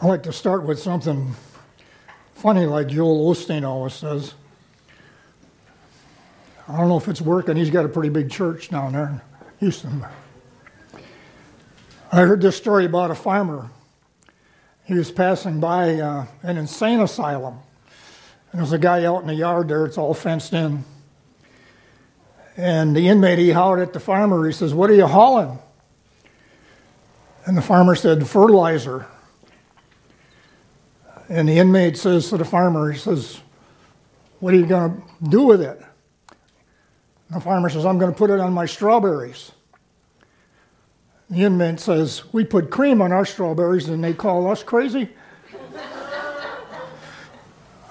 I like to start with something funny, like Joel Osteen always says. I don't know if it's working. He's got a pretty big church down there in Houston. I heard this story about a farmer. He was passing by uh, an insane asylum. And there's a guy out in the yard there, it's all fenced in. And the inmate, he hollered at the farmer. He says, What are you hauling? And the farmer said, Fertilizer. And the inmate says to the farmer, He says, What are you going to do with it? And the farmer says, I'm going to put it on my strawberries. The inmate says, We put cream on our strawberries and they call us crazy.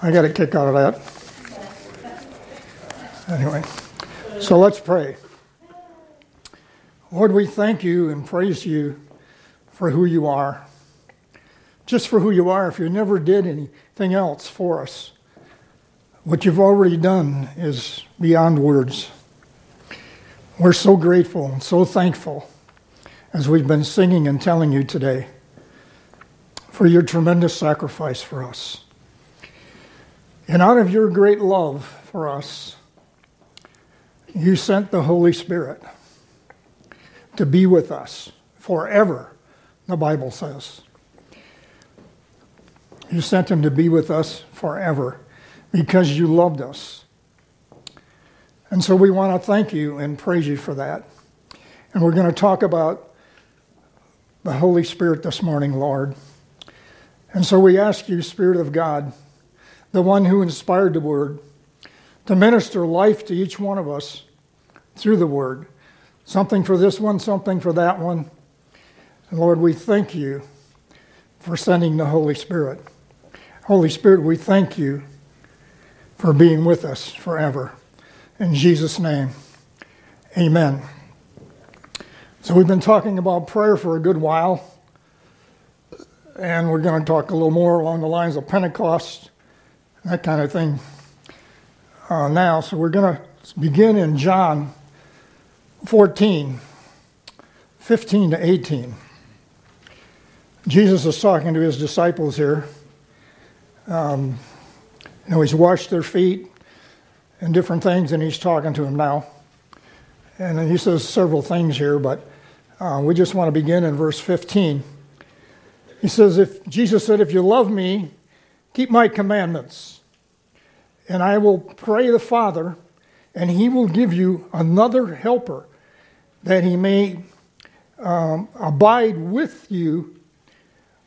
I got a kick out of that. Anyway. So let's pray. Lord, we thank you and praise you for who you are. Just for who you are, if you never did anything else for us, what you've already done is beyond words. We're so grateful and so thankful as we've been singing and telling you today for your tremendous sacrifice for us. And out of your great love for us, you sent the Holy Spirit to be with us forever, the Bible says. You sent him to be with us forever because you loved us. And so we want to thank you and praise you for that. And we're going to talk about the Holy Spirit this morning, Lord. And so we ask you, Spirit of God, the one who inspired the Word, to minister life to each one of us through the Word. Something for this one, something for that one. And Lord, we thank you for sending the Holy Spirit. Holy Spirit, we thank you for being with us forever. In Jesus' name, amen. So, we've been talking about prayer for a good while, and we're going to talk a little more along the lines of Pentecost, that kind of thing uh, now. So, we're going to begin in John 14, 15 to 18. Jesus is talking to his disciples here. Um, you know, he's washed their feet and different things, and he's talking to them now. And he says several things here, but uh, we just want to begin in verse 15. He says, If Jesus said, If you love me, keep my commandments, and I will pray the Father, and he will give you another helper that he may um, abide with you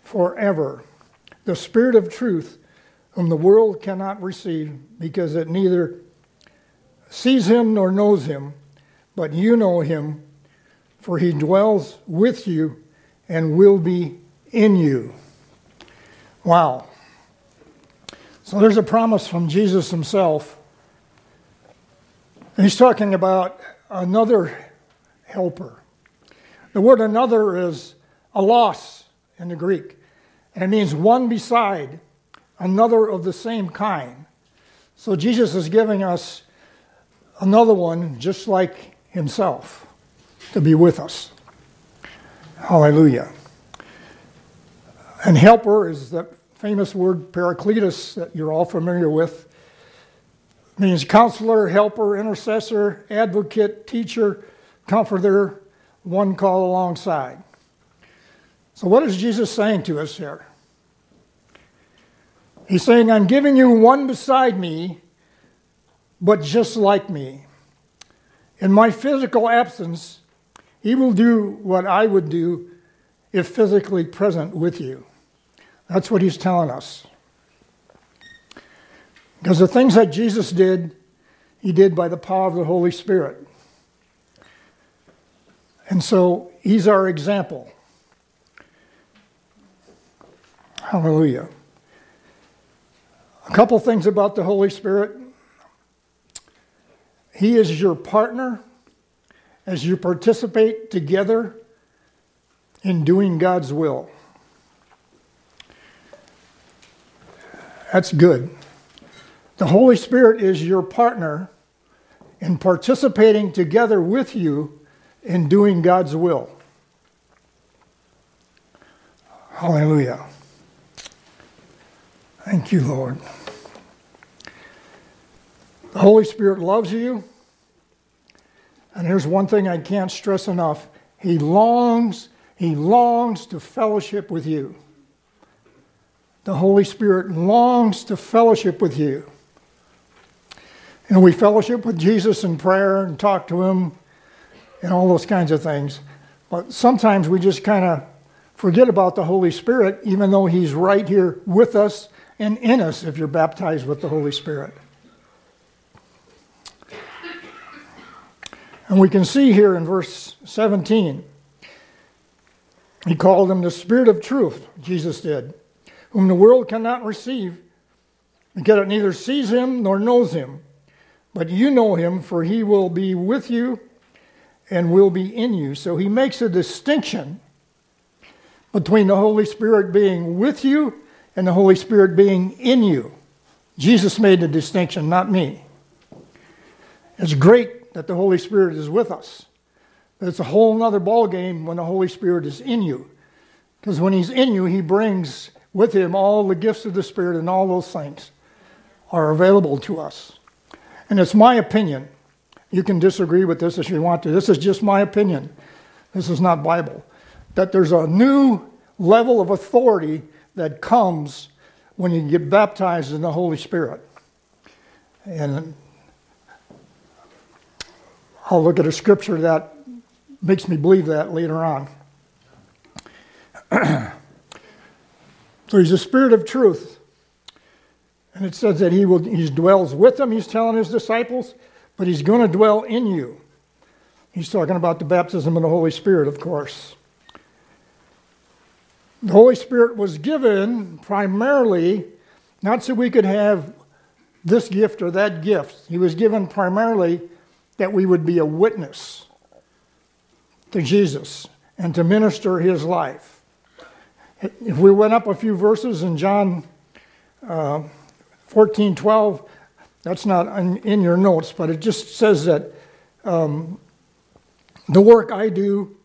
forever. The Spirit of truth, whom the world cannot receive because it neither sees him nor knows him, but you know him, for he dwells with you and will be in you. Wow. So there's a promise from Jesus himself and he's talking about another helper. The word another is allos in the Greek, and it means one beside, another of the same kind. So Jesus is giving us another one just like himself to be with us. Hallelujah. And helper is the famous word parakletos that you're all familiar with means counselor, helper, intercessor, advocate, teacher, comforter, one call alongside. So, what is Jesus saying to us here? He's saying, I'm giving you one beside me, but just like me. In my physical absence, he will do what I would do if physically present with you. That's what he's telling us. Because the things that Jesus did, he did by the power of the Holy Spirit. And so he's our example. Hallelujah. A couple things about the Holy Spirit. He is your partner as you participate together in doing God's will. That's good. The Holy Spirit is your partner in participating together with you in doing God's will. Hallelujah. Thank you, Lord. The Holy Spirit loves you. And here's one thing I can't stress enough He longs, He longs to fellowship with you. The Holy Spirit longs to fellowship with you. And we fellowship with Jesus in prayer and talk to Him and all those kinds of things. But sometimes we just kind of forget about the Holy Spirit, even though He's right here with us and in us if you're baptized with the Holy Spirit. And we can see here in verse 17, he called him the Spirit of truth, Jesus did, whom the world cannot receive because it neither sees him nor knows him. But you know him, for he will be with you and will be in you. So he makes a distinction between the Holy Spirit being with you and the Holy Spirit being in you. Jesus made the distinction, not me. It's great that the Holy Spirit is with us. But it's a whole other ballgame when the Holy Spirit is in you. Because when He's in you, He brings with Him all the gifts of the Spirit, and all those things are available to us. And it's my opinion. You can disagree with this if you want to. This is just my opinion. This is not Bible. That there's a new level of authority that comes when you get baptized in the Holy Spirit. And I'll look at a scripture that makes me believe that later on. so he's a spirit of truth. And it says that he will he dwells with them, he's telling his disciples, but he's going to dwell in you. He's talking about the baptism of the Holy Spirit, of course. The Holy Spirit was given primarily not so we could have this gift or that gift. He was given primarily that we would be a witness to Jesus and to minister his life. If we went up a few verses in John uh, 14 12, that's not in, in, your notes, but it just says that um, the work I do,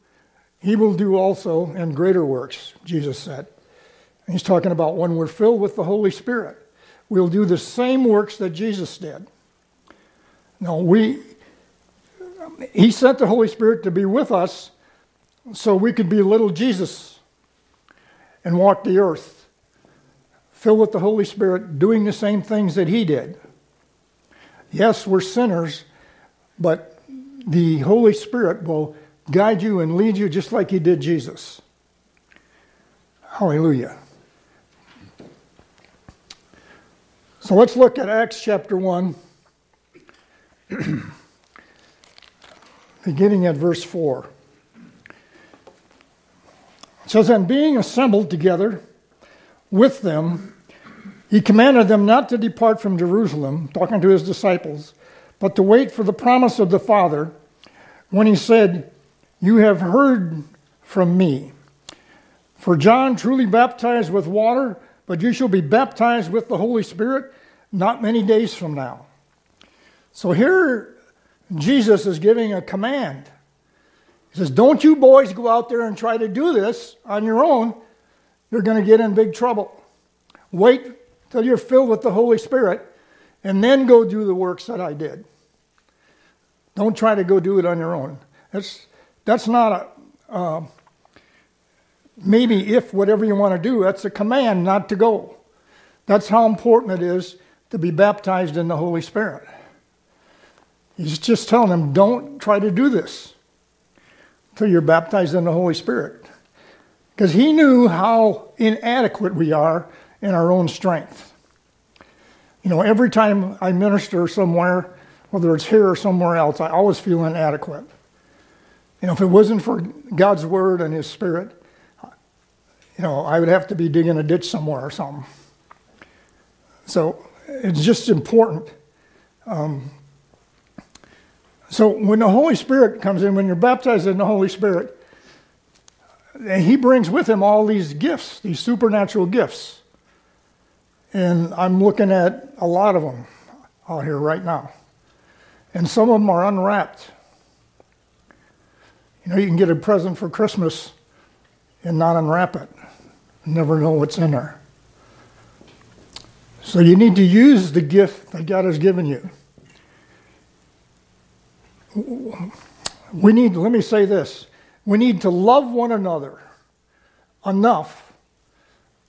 he will do also, and greater works, Jesus said. And he's talking about when we're filled with the Holy Spirit, we'll do the same works that Jesus did. No, we, he sent the Holy Spirit to be with us so we could be little Jesus and walk the earth, filled with the Holy Spirit, doing the same things that He did. Yes, we're sinners, but the Holy Spirit will guide you and lead you just like He did Jesus. Hallelujah. So let's look at Acts chapter 1. beginning at verse 4. It says, And being assembled together with them, he commanded them not to depart from Jerusalem, talking to his disciples, but to wait for the promise of the Father, when he said, You have heard from me. For John truly baptized with water, but you shall be baptized with the Holy Spirit not many days from now. So here Jesus is giving a command. He says, Don't you boys go out there and try to do this on your own. You're going to get in big trouble. Wait till you're filled with the Holy Spirit and then go do the works that I did. Don't try to go do it on your own. That's, that's not a, uh, maybe if whatever you want to do, that's a command not to go. That's how important it is to be baptized in the Holy Spirit. He's just telling them, don't try to do this until you're baptized in the Holy Spirit. Because he knew how inadequate we are in our own strength. You know, every time I minister somewhere, whether it's here or somewhere else, I always feel inadequate. You know, if it wasn't for God's Word and His Spirit, you know, I would have to be digging a ditch somewhere or something. So it's just important um, so when the Holy Spirit comes in, when you're baptized in the Holy Spirit, he brings with him all these gifts, these supernatural gifts. And I'm looking at a lot of them out here right now. And some of them are unwrapped. You know, you can get a present for Christmas and not unwrap it. Never know what's in there. So you need to use the gift that God has given you. We need, let me say this we need to love one another enough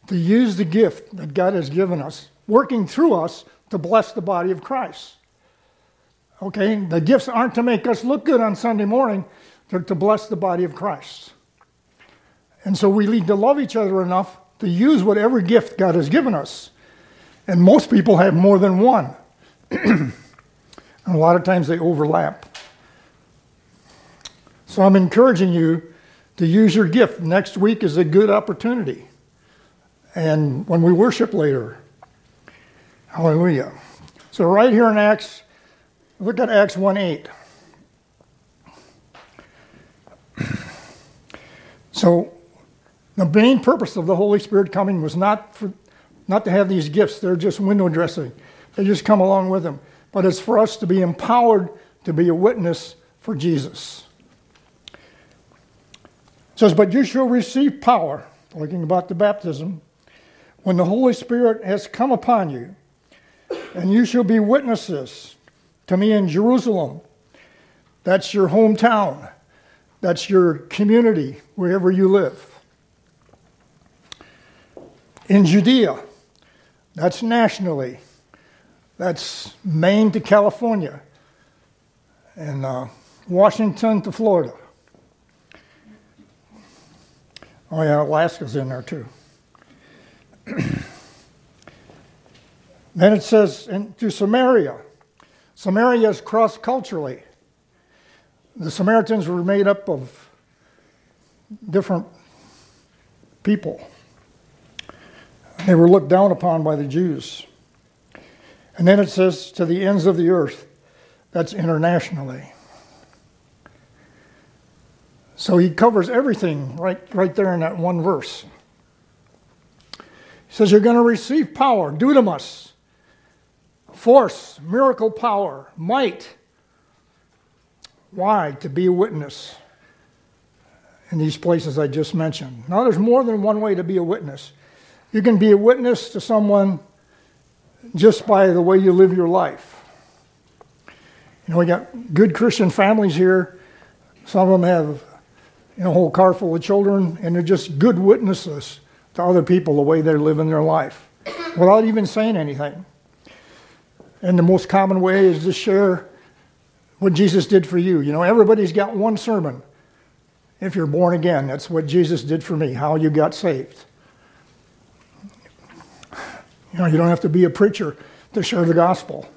to use the gift that God has given us, working through us to bless the body of Christ. Okay? The gifts aren't to make us look good on Sunday morning, they're to bless the body of Christ. And so we need to love each other enough to use whatever gift God has given us. And most people have more than one. and a lot of times they overlap. So I'm encouraging you to use your gift. Next week is a good opportunity. And when we worship later, hallelujah. So, right here in Acts, look at Acts 1 8. So, the main purpose of the Holy Spirit coming was not for, not to have these gifts. They're just window dressing. They just come along with them. But it's for us to be empowered to be a witness for Jesus. It says, But you shall receive power, talking about the baptism, when the Holy Spirit has come upon you, and you shall be witnesses to me in Jerusalem. That's your hometown. That's your community, wherever you live. In Judea, that's nationally. That's Maine to California, and uh, Washington to Florida. Oh, yeah, Alaska's in there too. then it says to Samaria. Samaria is cross culturally. The Samaritans were made up of different people. They were looked down upon by the Jews. And then it says to the ends of the earth. That's internationally. So he covers everything right, right there in that one verse. He says, You're going to receive power, dunamis, force, miracle power, might. Why? To be a witness in these places I just mentioned. Now, there's more than one way to be a witness. You can be a witness to someone just by the way you live your life. You know, we got good Christian families here. Some of them have you know, a whole car full of children, and they're just good witnesses to other people the way they're living their life without even saying anything. And the most common way is to share what Jesus did for you. You know, everybody's got one sermon. If you're born again, that's what Jesus did for me, how you got saved. You know, you don't have to be a preacher to share the gospel.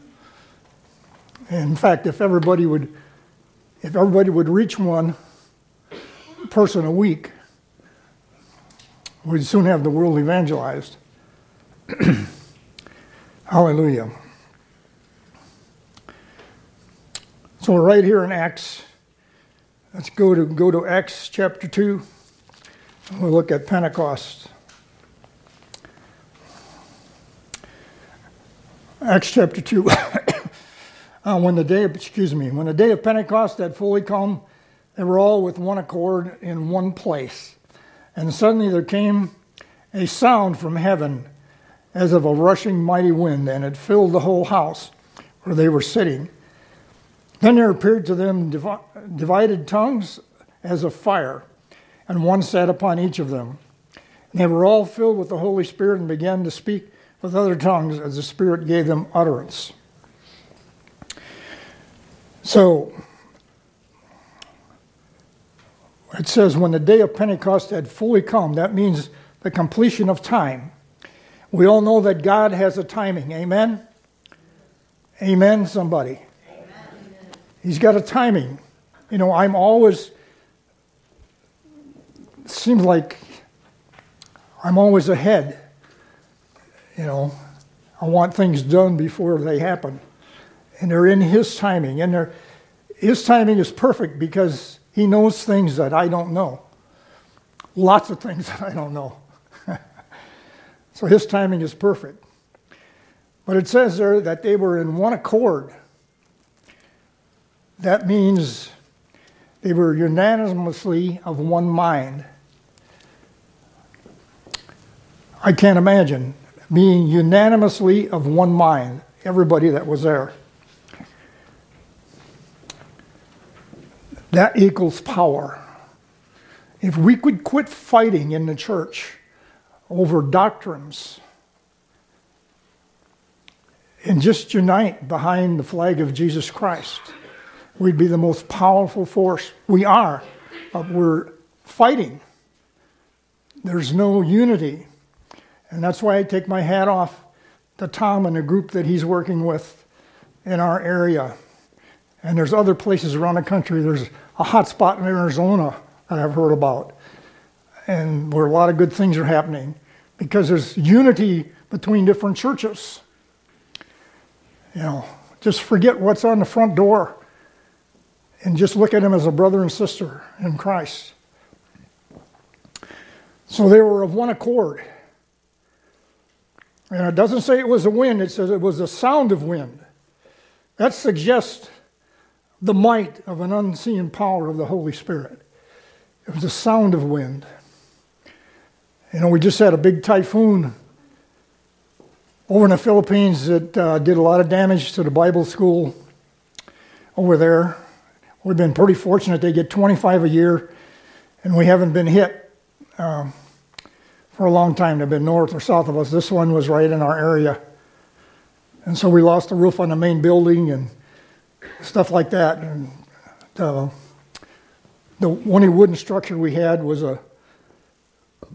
In fact, if everybody would, if everybody would reach one person a week, we'd soon have the world evangelized. Hallelujah. So right here in Acts, let's go to go to Acts chapter two. We'll look at Pentecost. Acts chapter 2. uh, when the day, of, excuse me, when the day of Pentecost had fully come, they were all with one accord in one place. And suddenly there came a sound from heaven as of a rushing mighty wind, and it filled the whole house where they were sitting. Then there appeared to them divided tongues as of fire, and one sat upon each of them. And they were all filled with the Holy Spirit and began to speak with other tongues as the Spirit gave them utterance. So, it says, when the day of Pentecost had fully come, that means the completion of time. We all know that God has a timing. Amen? Amen, somebody. He's got a timing. You know, I'm always, seems like I'm always ahead. You know, I want things done before they happen. And they're in His timing. And they're, His timing is perfect because He knows things that I don't know. Lots of things that I don't know. so His timing is perfect. But it says there that they were in one accord. That means they were unanimously of one mind. I can't imagine being unanimously of one mind, everybody that was there. That equals power. If we could quit fighting in the church over doctrines and just unite behind the flag of Jesus Christ, we'd be the most powerful force. We are, but we're fighting. There's no unity. And that's why I take my hat off to Tom and the group that he's working with in our area. And there's other places around the country. There's a hot spot in Arizona that I've heard about, and where a lot of good things are happening because there's unity between different churches. You know, just forget what's on the front door and just look at them as a brother and sister in Christ. So they were of one accord. And it doesn't say it was a wind, it says it was a sound of wind. That suggests the might of an unseen power of the Holy Spirit. It was a sound of wind. You know, we just had a big typhoon over in the Philippines that uh, did a lot of damage to the Bible school over there. We've been pretty fortunate. They get 25 a year, and we haven't been hit um, for a long time. They've been north or south of us. This one was right in our area. And so we lost the roof on the main building and stuff like that. And uh, the only wooden structure we had was a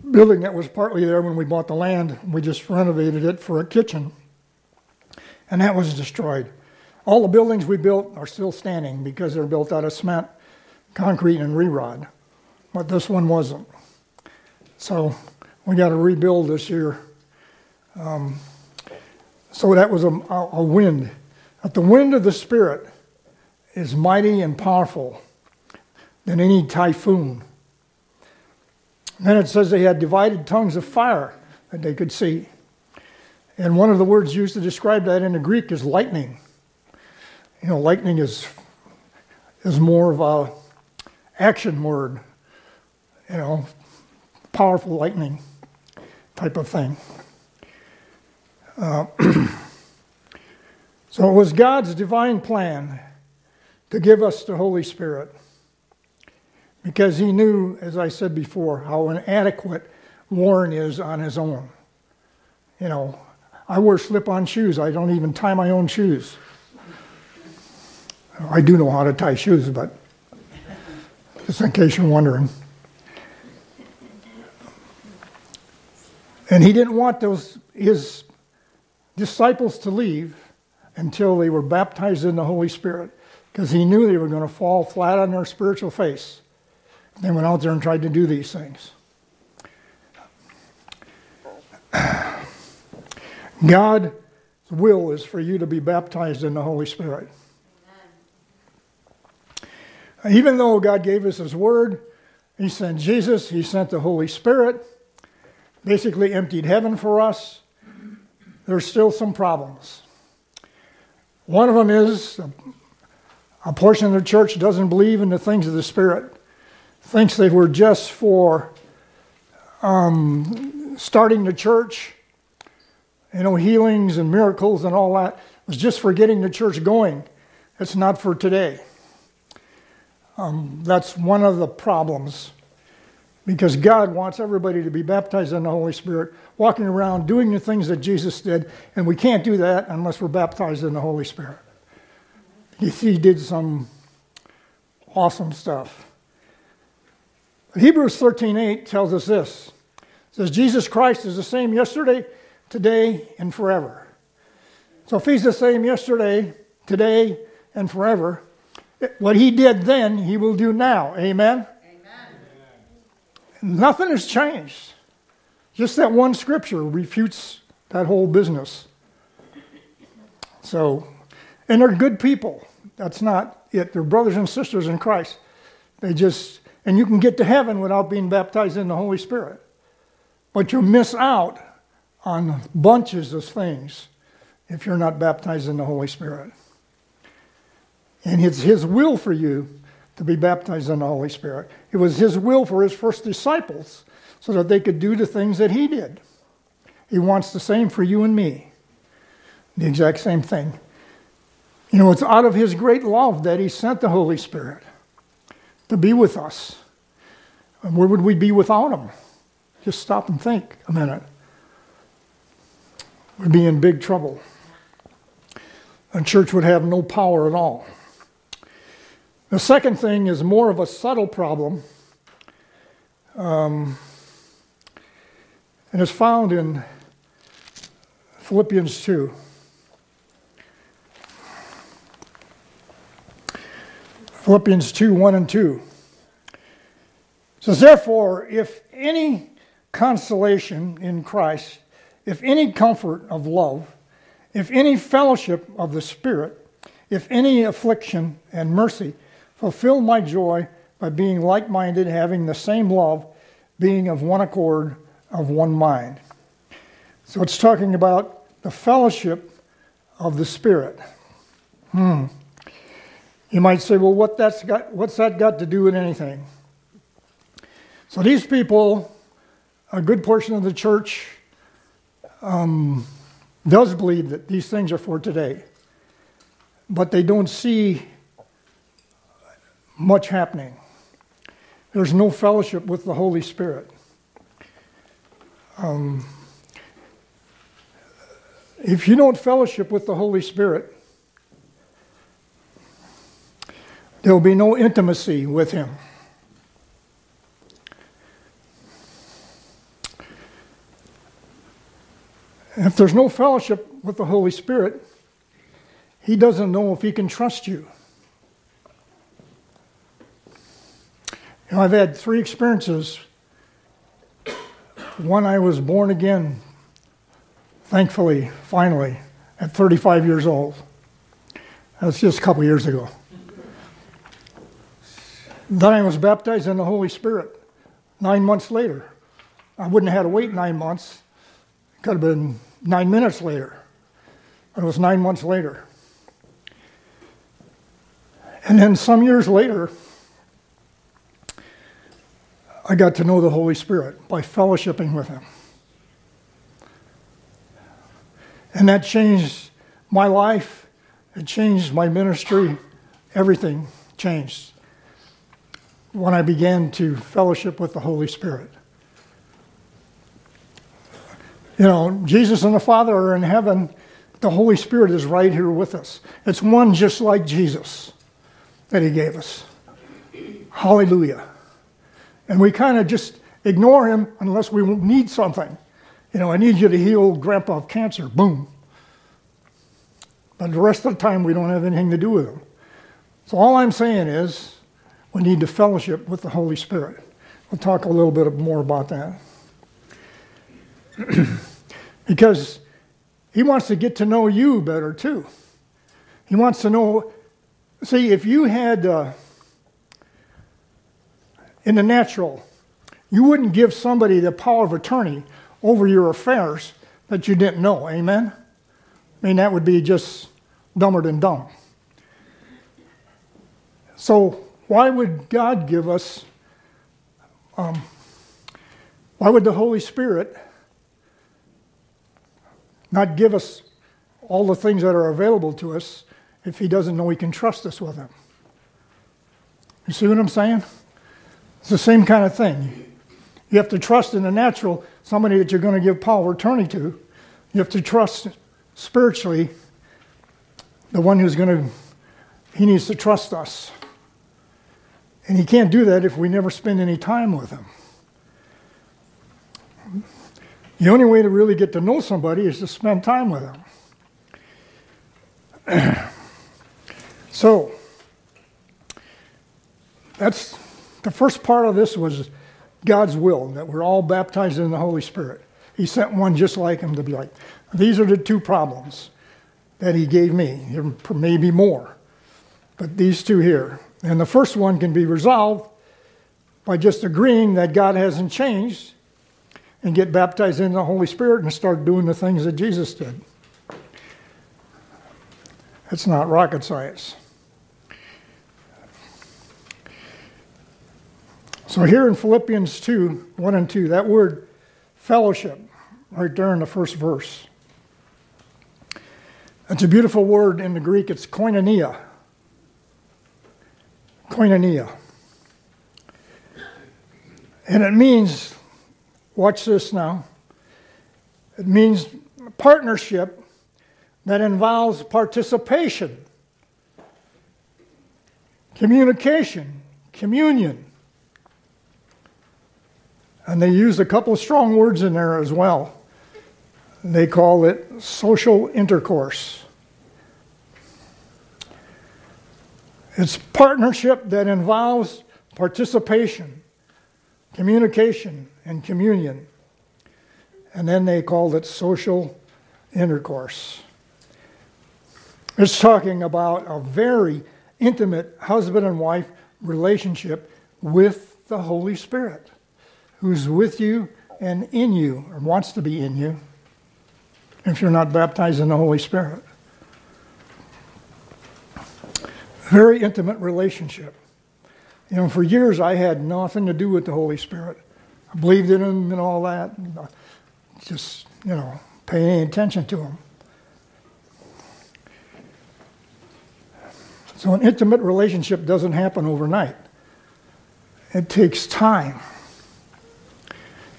building that was partly there when we bought the land. We just renovated it for a kitchen, and that was destroyed. All the buildings we built are still standing because they're built out of cement, concrete, and re-rod, but this one wasn't. So we got to rebuild this year. Um, so that was a, a wind. But the wind of the Spirit is mighty and powerful than any typhoon. And then it says they had divided tongues of fire that they could see. And one of the words used to describe that in the Greek is lightning. You know, lightning is, is more of a action word, you know, powerful lightning type of thing. Uh, so it was God's divine plan to give us the Holy Spirit because he knew, as I said before, how inadequate Warren is on his own. You know, I wear slip on shoes, I don't even tie my own shoes. I do know how to tie shoes, but just in case you're wondering. And he didn't want those his disciples to leave until they were baptized in the Holy Spirit because he knew they were going to fall flat on their spiritual face. They went out there and tried to do these things. God's will is for you to be baptized in the Holy Spirit. Even though God gave us His Word, He sent Jesus, He sent the Holy Spirit, basically emptied heaven for us, there's still some problems. One of them is a portion of the church doesn't believe in the things of the Spirit, thinks they were just for um, starting the church, you know, healings and miracles and all that. It was just for getting the church going. It's not for today. Um, that's one of the problems because God wants everybody to be baptized in the Holy Spirit, walking around doing the things that Jesus did, and we can't do that unless we're baptized in the Holy Spirit. He, he did some awesome stuff. Hebrews 13:8 tells us this. It says Jesus Christ is the same yesterday, today, and forever. So if he's the same yesterday, today, and forever, what he did then, he will do now. Amen? Amen. Nothing has changed. Just that one scripture refutes that whole business. So and they're good people. That's not it. They're brothers and sisters in Christ. They just, and you can get to heaven without being baptized in the Holy Spirit. But you miss out on bunches of things if you're not baptized in the Holy Spirit. And it's His will for you to be baptized in the Holy Spirit. It was His will for His first disciples so that they could do the things that He did. He wants the same for you and me. The exact same thing. You know, it's out of His great love that He sent the Holy Spirit to be with us. And where would we be without Him? Just stop and think a minute. We'd be in big trouble. A church would have no power at all. The second thing is more of a subtle problem, um, and is found in Philippians 2. Philippians 2 1 and 2. It says, Therefore, if any consolation in Christ, if any comfort of love, if any fellowship of the Spirit, if any affliction and mercy, fulfill my joy by being like minded, having the same love, being of one accord, of one mind. So it's talking about the fellowship of the Spirit. Hmm. You might say, well, what that's got, what's that got to do with anything? So these people, a good portion of the church, um, does believe that these things are for today, but they don't see much happening. There's no fellowship with the Holy Spirit. Um, if you don't fellowship with the Holy Spirit, there will be no intimacy with Him. If there's no fellowship with the Holy Spirit, He doesn't know if He can trust you. I've had three experiences. One, I was born again, thankfully, finally, at 35 years old. That's just a couple years ago. Then I was baptized in the Holy Spirit nine months later. I wouldn't have had to wait nine months. It could have been nine minutes later. But it was nine months later. And then some years later, I got to know the Holy Spirit by fellowshipping with Him. And that changed my life, it changed my ministry, everything changed when I began to fellowship with the Holy Spirit. You know, Jesus and the Father are in heaven. The Holy Spirit is right here with us. It's one just like Jesus that He gave us. Hallelujah. And we kind of just ignore him unless we need something. You know, I need you to heal grandpa of cancer. Boom. But the rest of the time, we don't have anything to do with him. So all I'm saying is we need to fellowship with the Holy Spirit. We'll talk a little bit more about that. because he wants to get to know you better too. He wants to know. See, if you had. Uh, in the natural. You wouldn't give somebody the power of attorney over your affairs that you didn't know. Amen? I mean, that would be just dumber than dumb. So, why would God give us, um, why would the Holy Spirit not give us all the things that are available to us if He doesn't know He can trust us with them? You see what I'm saying? It's the same kind of thing. You have to trust in the natural somebody that you're going to give power attorney to. You have to trust spiritually the one who's going to, he needs to trust us. And he can't do that if we never spend any time with him. The only way to really get to know somebody is to spend time with them. so, that's the first part of this was God's will, that we're all baptized in the Holy Spirit. He sent one just like him to be like, these are the two problems that he gave me. maybe more, but these two here. And the first one can be resolved by just agreeing that God hasn't changed and get baptized in the Holy Spirit and start doing the things that Jesus did. It's not rocket science. So, here in Philippians 2 1 and 2, that word fellowship right there in the first verse. It's a beautiful word in the Greek. It's koinonia. Koinonia. And it means, watch this now, it means partnership that involves participation, communication, communion. And they use a couple of strong words in there as well. They call it social intercourse. It's partnership that involves participation, communication, and communion. And then they called it social intercourse. It's talking about a very intimate husband and wife relationship with the Holy Spirit, who's with you and in you, or wants to be in you, if you're not baptized in the Holy Spirit. Very intimate relationship. You know, for years I had nothing to do with the Holy Spirit. I believed in Him and all that. Uh, just, you know, paying any attention to Him. So, an intimate relationship doesn't happen overnight, it takes time.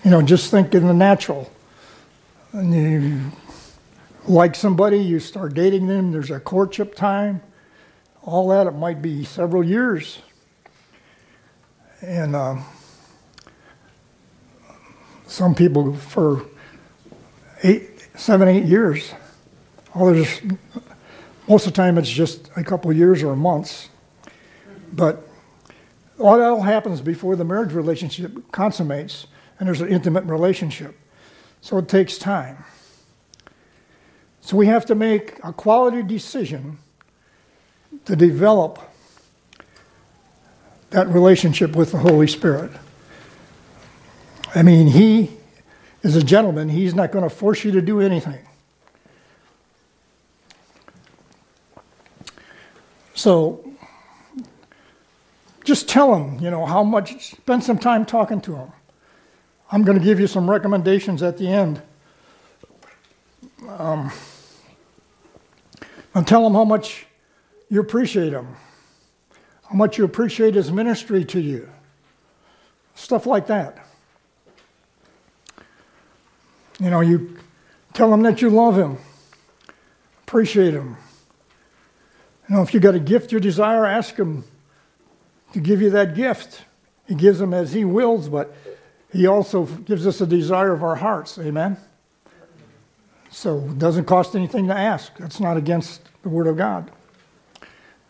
You know, just think in the natural. And you like somebody, you start dating them, there's a courtship time, all that, it might be several years. And um, some people for eight, seven, eight years. Others most of the time, it's just a couple of years or months. But all that all happens before the marriage relationship consummates, and there's an intimate relationship. So it takes time. So we have to make a quality decision to develop that relationship with the Holy Spirit. I mean, He is a gentleman, He's not going to force you to do anything. So just tell Him, you know, how much, spend some time talking to them. I'm going to give you some recommendations at the end. Um, and tell them how much you appreciate him, how much you appreciate his ministry to you, stuff like that. You know, you tell him that you love him, appreciate him. You know, if you got a gift you desire, ask Him to give you that gift. He gives them as He wills, but He also gives us a desire of our hearts. Amen? So it doesn't cost anything to ask. That's not against the Word of God.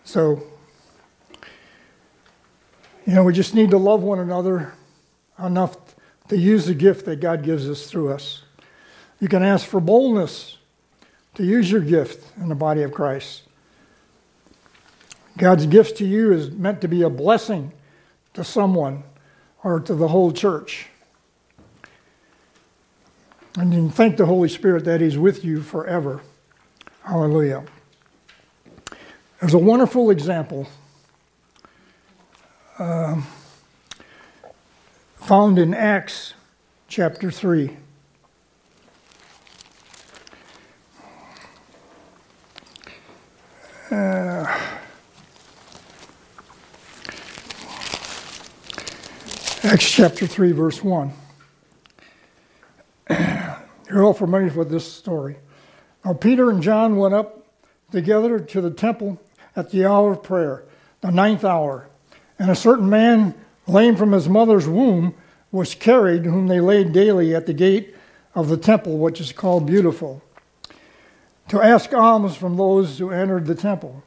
So, you know, we just need to love one another enough to use the gift that God gives us through us. You can ask for boldness to use your gift in the body of Christ. God's gift to you is meant to be a blessing to someone or to the whole church. And you thank the Holy Spirit that He's with you forever. Hallelujah. There's a wonderful example uh, found in Acts chapter 3. Uh, Acts chapter 3, verse 1. You're all familiar with this story. Now, Peter and John went up together to the temple at the hour of prayer, the ninth hour. And a certain man, lame from his mother's womb, was carried, whom they laid daily at the gate of the temple, which is called Beautiful, to ask alms from those who entered the temple.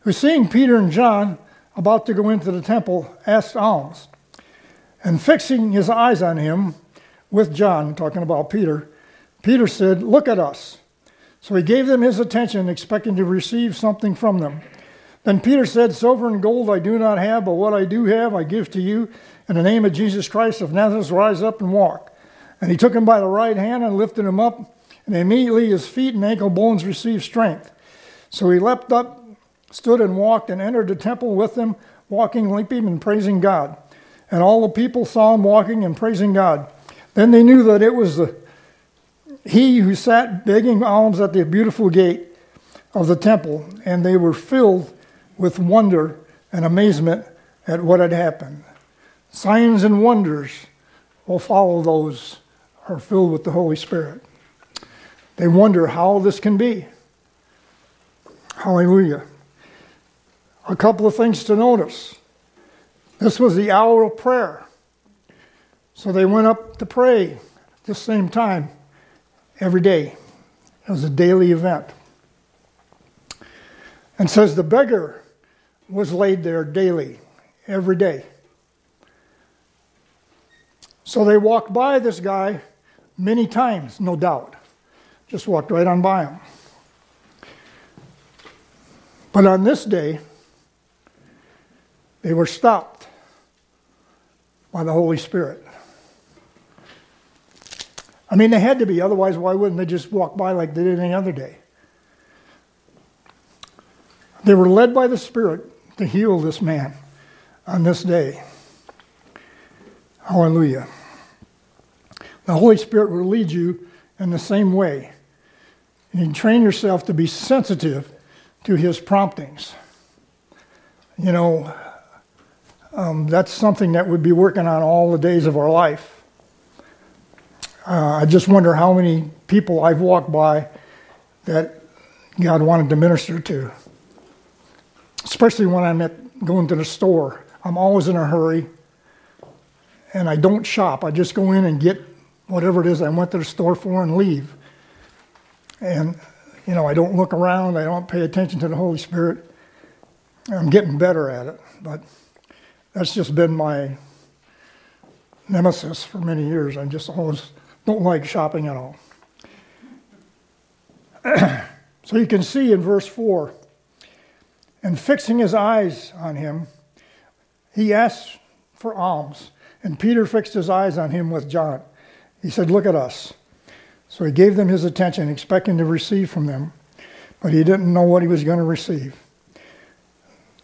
Who, seeing Peter and John about to go into the temple, asked alms. And fixing his eyes on him with John, talking about Peter, Peter said, Look at us. So he gave them his attention, expecting to receive something from them. Then Peter said, Silver and gold I do not have, but what I do have I give to you. In the name of Jesus Christ of Nazareth, rise up and walk. And he took him by the right hand and lifted him up, and immediately his feet and ankle bones received strength. So he leapt up, stood and walked, and entered the temple with them, walking, leaping, and praising God. And all the people saw him walking and praising God. Then they knew that it was the he who sat begging alms at the beautiful gate of the temple, and they were filled with wonder and amazement at what had happened. Signs and wonders will follow those who are filled with the Holy Spirit. They wonder how this can be. Hallelujah. A couple of things to notice. This was the hour of prayer. So they went up to pray at the same time every day. It was a daily event. And says the beggar was laid there daily, every day. So they walked by this guy many times, no doubt. Just walked right on by him. But on this day, they were stopped by the Holy Spirit. I mean, they had to be, otherwise, why wouldn't they just walk by like they did any other day? They were led by the Spirit to heal this man on this day. Hallelujah. The Holy Spirit will lead you in the same way. You train yourself to be sensitive to His promptings. You know, um, that's something that we'd be working on all the days of our life. Uh, I just wonder how many people I've walked by that God wanted to minister to. Especially when I'm at going to the store. I'm always in a hurry and I don't shop. I just go in and get whatever it is I went to the store for and leave. And, you know, I don't look around, I don't pay attention to the Holy Spirit. I'm getting better at it, but that's just been my nemesis for many years. I'm just always don't like shopping at all. so you can see in verse 4 and fixing his eyes on him, he asked for alms. And Peter fixed his eyes on him with John. He said, Look at us. So he gave them his attention, expecting to receive from them, but he didn't know what he was going to receive.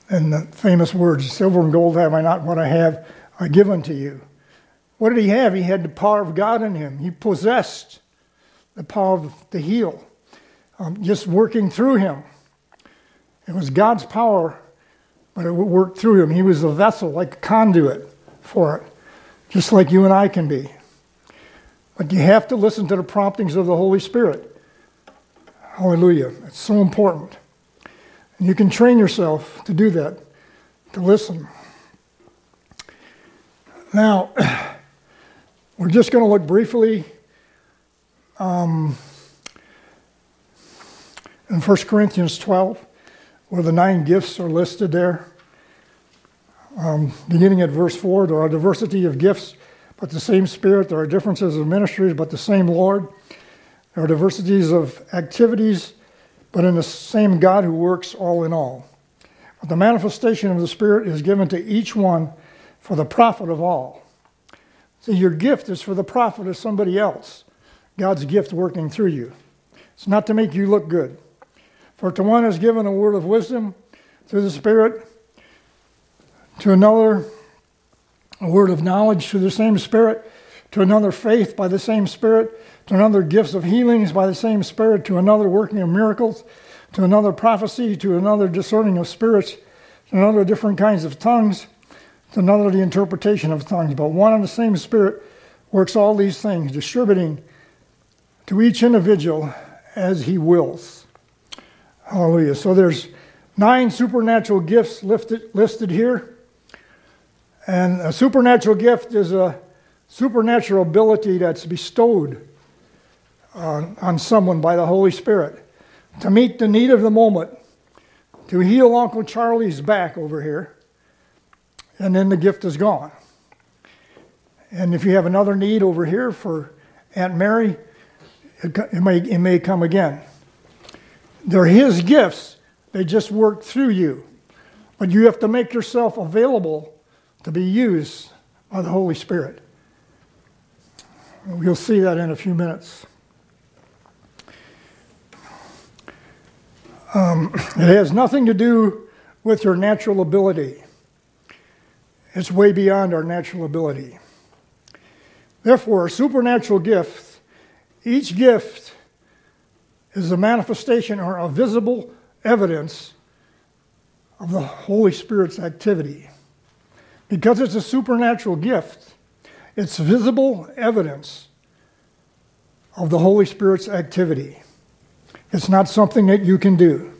And the famous words, Silver and gold have I not, what I have I give unto you. What did he have? He had the power of God in him. He possessed the power to heal, um, just working through him. It was God's power, but it worked through him. He was a vessel, like a conduit for it, just like you and I can be. But you have to listen to the promptings of the Holy Spirit. Hallelujah. It's so important. And you can train yourself to do that, to listen. Now, We're just going to look briefly um, in 1 Corinthians 12, where the nine gifts are listed there. Um, beginning at verse 4, there are diversity of gifts, but the same Spirit. There are differences of ministries, but the same Lord. There are diversities of activities, but in the same God who works all in all. But the manifestation of the Spirit is given to each one for the profit of all. See, your gift is for the profit of somebody else. God's gift working through you. It's not to make you look good. For to one is given a word of wisdom through the Spirit, to another a word of knowledge through the same Spirit, to another faith by the same Spirit, to another gifts of healings by the same Spirit, to another working of miracles, to another prophecy, to another discerning of spirits, to another different kinds of tongues it's another the interpretation of tongues, but one and the same Spirit works all these things, distributing to each individual as he wills. Hallelujah. So there's nine supernatural gifts listed, listed here. And a supernatural gift is a supernatural ability that's bestowed on someone by the Holy Spirit to meet the need of the moment, to heal Uncle Charlie's back over here and then the gift is gone. And if you have another need over here for Aunt Mary, it, may, it may come again. They're His gifts, they just work through you. But you have to make yourself available to be used by the Holy Spirit. We'll see that in a few minutes. Um, it has nothing to do with your natural ability. It's way beyond our natural ability. Therefore, a supernatural gift Each gift is a manifestation or a visible evidence of the Holy Spirit's activity. Because it's a supernatural gift, it's visible evidence of the Holy Spirit's activity. It's not something that you can do.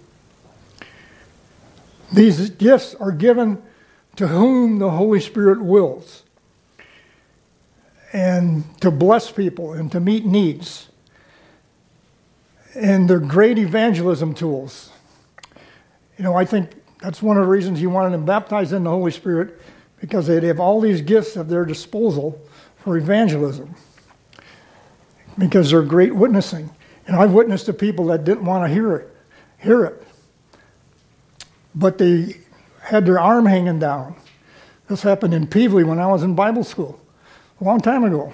These gifts are given to whom the Holy Spirit wills, and to bless people and to meet needs. And they're great evangelism tools. You know, I think that's one of the reasons he wanted them baptized in the Holy Spirit, because they'd have all these gifts at their disposal for evangelism, because they're great witnessing. And I've witnessed to people that didn't want to hear it, hear it, but they had their arm hanging down. This happened in Pevely when I was in Bible school, a long time ago.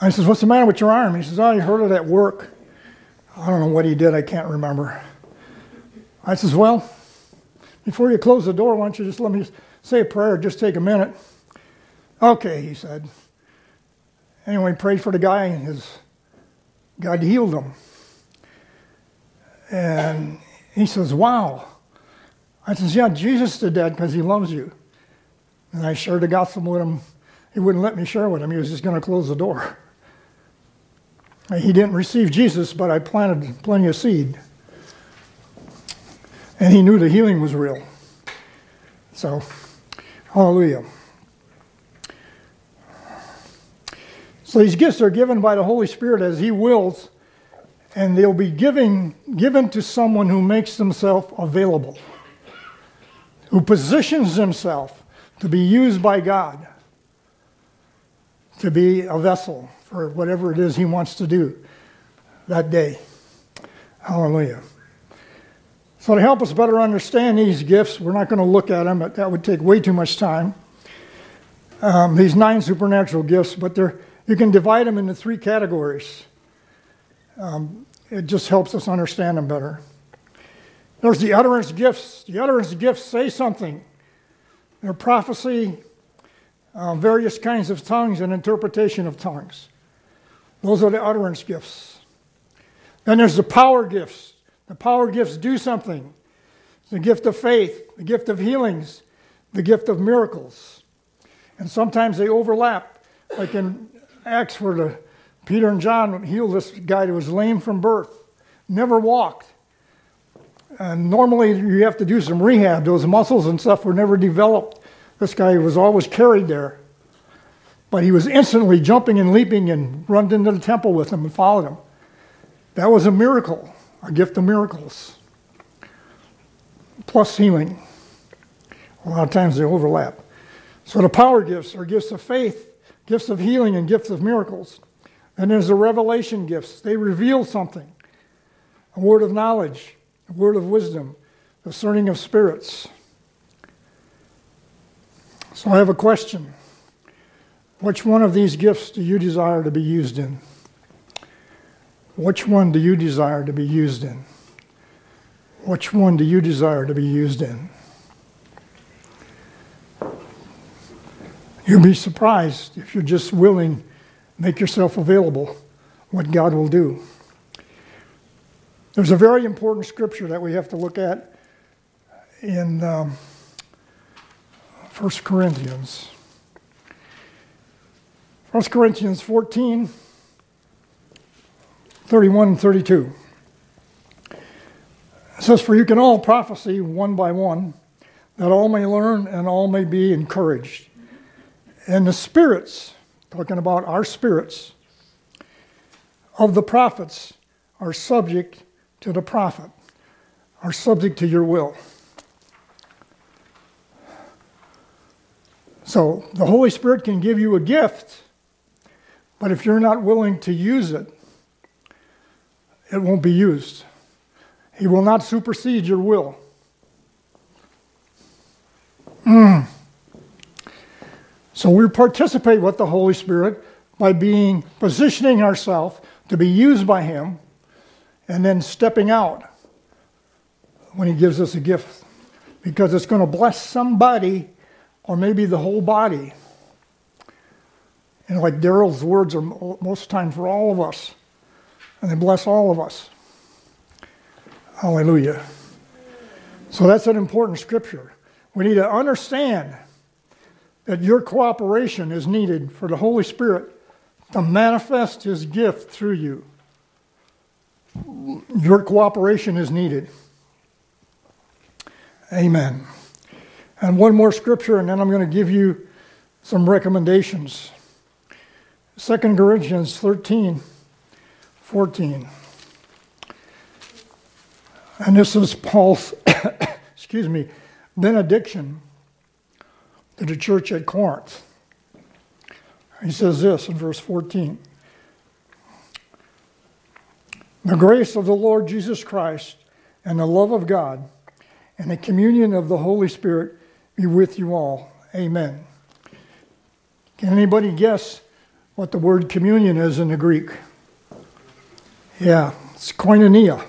I says, "What's the matter with your arm?" He says, "Oh, I heard it at work." I don't know what he did. I can't remember. I says, "Well, before you close the door, why don't you just let me say a prayer? Just take a minute." Okay, he said. Anyway, prayed for the guy, and his God healed him. And he says, Wow. I says, Yeah, Jesus did that because he loves you. And I shared the gospel with him. He wouldn't let me share with him. He was just going to close the door. He didn't receive Jesus, but I planted plenty of seed. And he knew the healing was real. So, hallelujah. So these gifts are given by the Holy Spirit as He wills, and they'll be giving, given to someone who makes themselves available, who positions himself to be used by God, to be a vessel for whatever it is He wants to do that day. Hallelujah. So, to help us better understand these gifts, we're not going to look at them, that would take way too much time. Um, these nine supernatural gifts, but you can divide them into three categories. Um, it just helps us understand them better. There's the utterance gifts. The utterance gifts say something. They're prophecy, uh, various kinds of tongues, and interpretation of tongues. Those are the utterance gifts. Then there's the power gifts. The power gifts do something. The gift of faith, the gift of healings, the gift of miracles. And sometimes they overlap. Like in Acts where the, Peter and John healed this guy who was lame from birth, never walked. And normally you have to do some rehab. Those muscles and stuff were never developed. This guy was always carried there. But he was instantly jumping and leaping and run into the temple with him and followed him. That was a miracle, a gift of miracles. Plus healing. A lot of times they overlap. So the power gifts are gifts of faith gifts of healing and gifts of miracles. And there's the revelation gifts. They reveal something a word of knowledge, word of wisdom, discerning of spirits. So I have a question. Which one of these gifts do you desire to be used in? Which one do you desire to be used in? Which one do you desire to be used in? You'll be surprised if you're just willing, make yourself available, what God will do. There's a very important scripture that we have to look at in um, 1 Corinthians. 1 Corinthians 14, 31 and 32. It says, For you can all prophesy one by one, that all may learn and all may be encouraged. And the spirits, talking about our spirits, of the prophets are subject to the prophet, are subject to your will. So the Holy Spirit can give you a gift, but if you're not willing to use it, it won't be used. He will not supersede your will. Mm. So we participate with the Holy Spirit by being positioning ourselves to be used by Him and then stepping out when He gives us a gift because it's going to bless somebody or maybe the whole body. And like Daryl's words are most times for all of us, and they bless all of us. Hallelujah. So that's an important scripture. We need to understand that your cooperation is needed for the Holy Spirit to manifest His gift through you. Your cooperation is needed. Amen. And one more scripture, and then I'm going to give you some recommendations. 2 Corinthians 13 14. And this is Paul's, excuse me, benediction to the church at Corinth. He says this in verse 14 The grace of the Lord Jesus Christ and the love of God and the communion of the Holy Spirit be with you all. Amen. Can anybody guess what the word communion is in the Greek? Yeah, it's koinonia.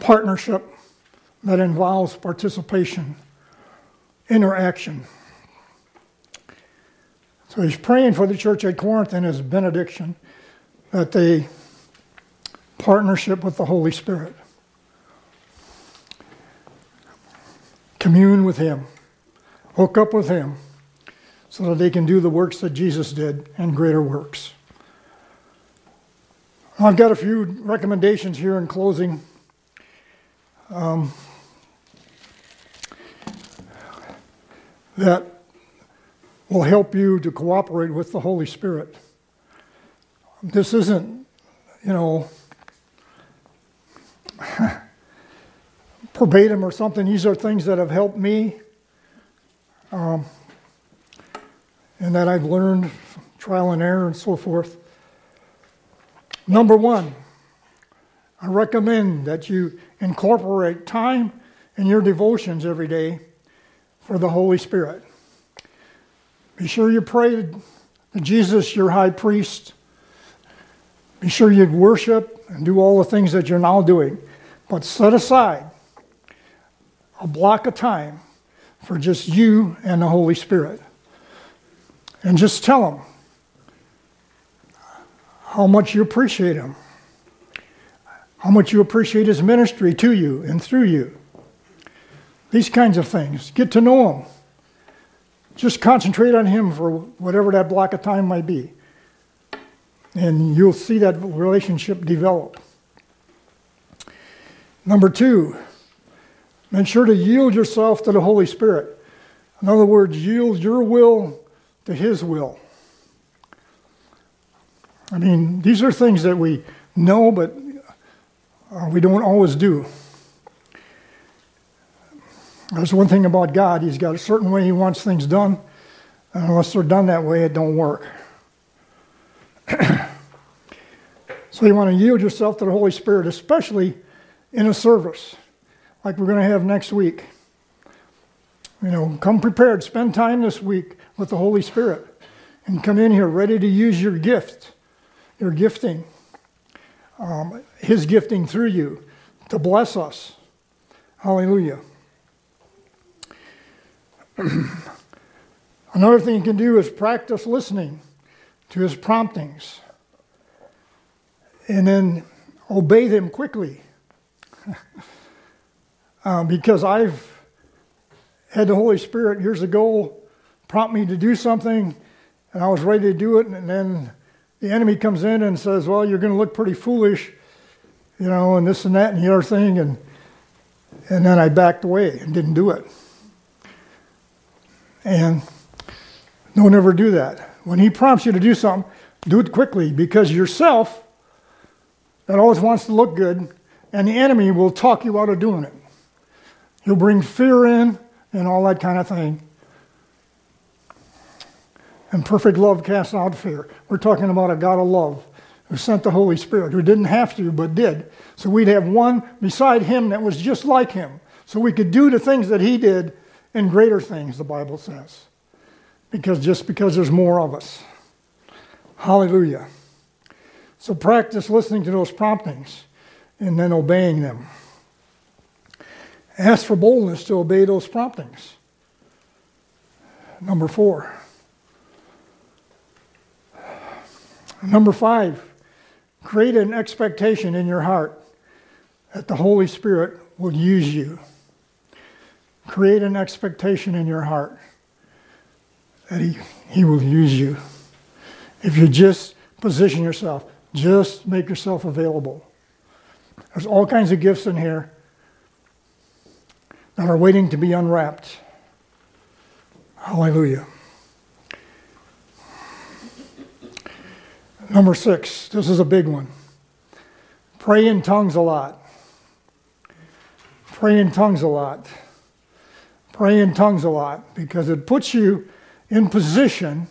Partnership that involves participation, interaction. So he's praying for the church at Corinth in his benediction that they partnership with the Holy Spirit. Commune with him. Hook up with him so that they can do the works that Jesus did and greater works. I've got a few recommendations here in closing. Um, that will help you to cooperate with the Holy Spirit. This isn't, you know, verbatim or something. These are things that have helped me um, and that I've learned trial and error and so forth. Number one, I recommend that you incorporate time in your devotions every day for the Holy Spirit. Be sure you pray to Jesus, your high priest. Be sure you worship and do all the things that you're now doing. But set aside a block of time for just you and the Holy Spirit. And just tell Him how much you appreciate Him, how much you appreciate His ministry to you and through you. These kinds of things. Get to know Him. Just concentrate on Him for whatever that block of time might be. And you'll see that relationship develop. Number two, Make sure to yield yourself to the Holy Spirit. In other words, yield your will to His will. I mean, these are things that we know, but uh, we don't always do. There's one thing about God, He's got a certain way He wants things done, and unless they're done that way, it don't work. so you want to yield yourself to the Holy Spirit, especially in a service like we're going to have next week. You know, come prepared. Spend time this week with the Holy Spirit and come in here ready to use your gift, your gifting, um, His gifting through you to bless us. Hallelujah. Another thing you can do is practice listening to His promptings and then obey them quickly. um, because I've had the Holy Spirit years ago prompt me to do something, and I was ready to do it, and then the enemy comes in and says, "Well, you're going to look pretty foolish," you know, and this and that and the other thing, and and then I backed away and didn't do it. And don't ever do that. When he prompts you to do something, do it quickly because yourself that always wants to look good, and the enemy will talk you out of doing it. He'll bring fear in and all that kind of thing. And perfect love casts out fear. We're talking about a God of love who sent the Holy Spirit, who didn't have to, but did. So we'd have one beside him that was just like him. So we could do the things that he did and greater things, the Bible says. Because just because there's more of us. Hallelujah. So practice listening to those promptings and then obeying them. Ask for boldness to obey those promptings. Number four. Number five, create an expectation in your heart that the Holy Spirit will use you. Create an expectation in your heart that He, he will use you. If you just position yourself, just make yourself available. There's all kinds of gifts in here that are waiting to be unwrapped. Hallelujah. Number six, this is a big one. Pray in tongues a lot. Pray in tongues a lot. Pray in tongues a lot because it puts you in position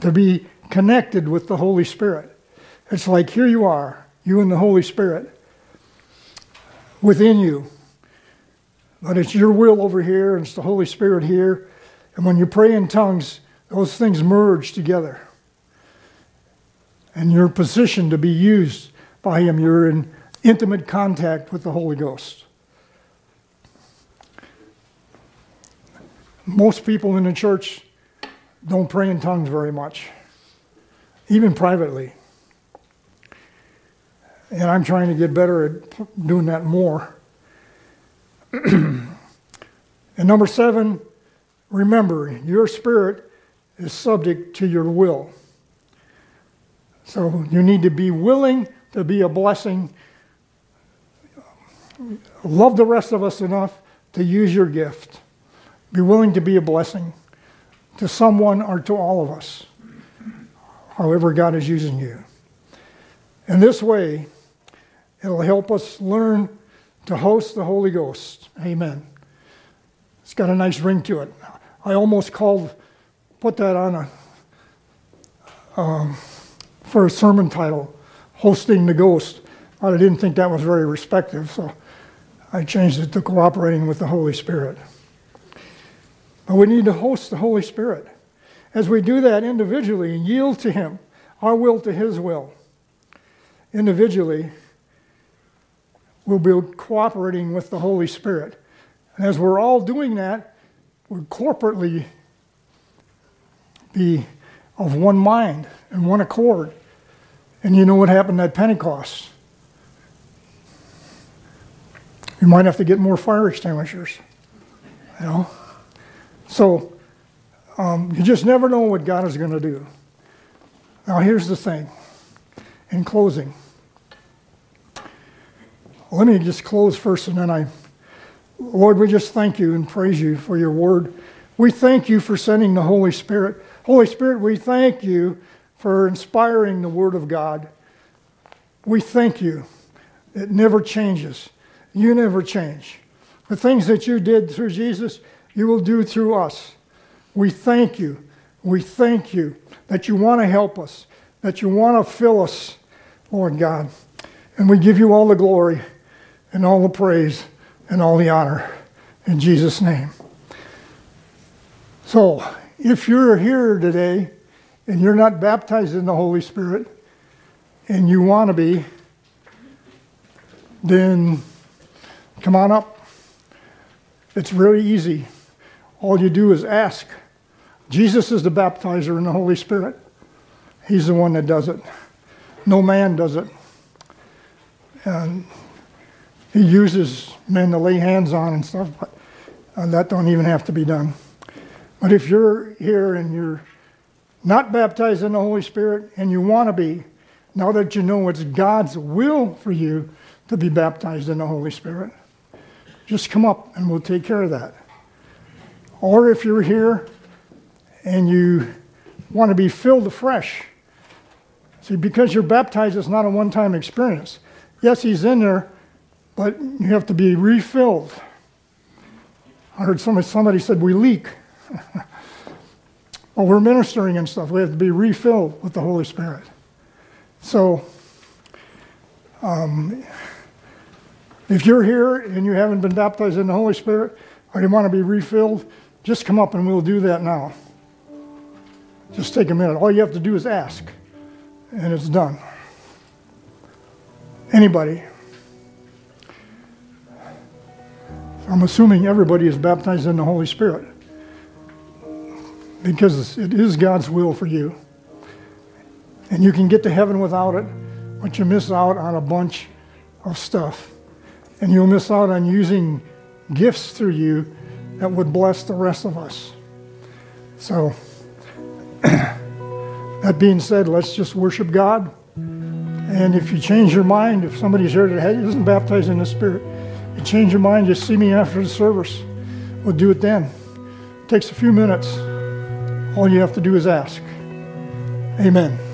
to be connected with the Holy Spirit. It's like here you are, you and the Holy Spirit within you. But it's your will over here, and it's the Holy Spirit here. And when you pray in tongues, those things merge together. And you're positioned to be used by Him. You're in intimate contact with the Holy Ghost. Most people in the church don't pray in tongues very much, even privately. And I'm trying to get better at doing that more. and number seven, remember, your spirit is subject to your will. So you need to be willing to be a blessing. Love the rest of us enough to use your gift. Be willing to be a blessing to someone or to all of us, however God is using you. In this way, it'll help us learn to host the Holy Ghost. Amen. It's got a nice ring to it. I almost called, put that on a, um, for a sermon title, Hosting the Ghost. But I didn't think that was very respective, so I changed it to Cooperating with the Holy Spirit. But we need to host the Holy Spirit. As we do that individually and yield to Him, our will to His will, individually, we'll be cooperating with the Holy Spirit. And as we're all doing that, we'll corporately be of one mind and one accord. And you know what happened at Pentecost? You might have to get more fire extinguishers. You know? So um, you just never know what God is going to do. Now, here's the thing in closing. Let me just close first and then I. Lord, we just thank you and praise you for your word. We thank you for sending the Holy Spirit. Holy Spirit, we thank you for inspiring the word of God. We thank you. It never changes. You never change. The things that you did through Jesus, you will do through us. We thank you. We thank you that you want to help us, that you want to fill us, Lord God. And we give you all the glory and all the praise and all the honor in Jesus' name. So, if you're here today and you're not baptized in the Holy Spirit and you want to be, then come on up. It's really easy. All you do is ask. Jesus is the baptizer in the Holy Spirit. He's the one that does it. No man does it. And he uses men to lay hands on and stuff, but uh, that don't even have to be done. But if you're here and you're not baptized in the Holy Spirit and you want to be, now that you know it's God's will for you to be baptized in the Holy Spirit, just come up and we'll take care of that. Or if you're here and you want to be filled afresh, see, because you're baptized, it's not a one time experience. Yes, He's in there, but you have to be refilled. I heard somebody, somebody said we leak. well, we're ministering and stuff. We have to be refilled with the Holy Spirit. So, um, if you're here and you haven't been baptized in the Holy Spirit or you want to be refilled, just come up and we'll do that now. Just take a minute. All you have to do is ask, and it's done. Anybody? I'm assuming everybody is baptized in the Holy Spirit because it is God's will for you. And you can get to heaven without it, but you miss out on a bunch of stuff. And you'll miss out on using gifts through you that would bless the rest of us. So, that being said, let's just worship God. And if you change your mind, if somebody's here that isn't baptized in the Spirit, you change your mind, just see me after the service. We'll do it then. It takes a few minutes. All you have to do is ask. Amen.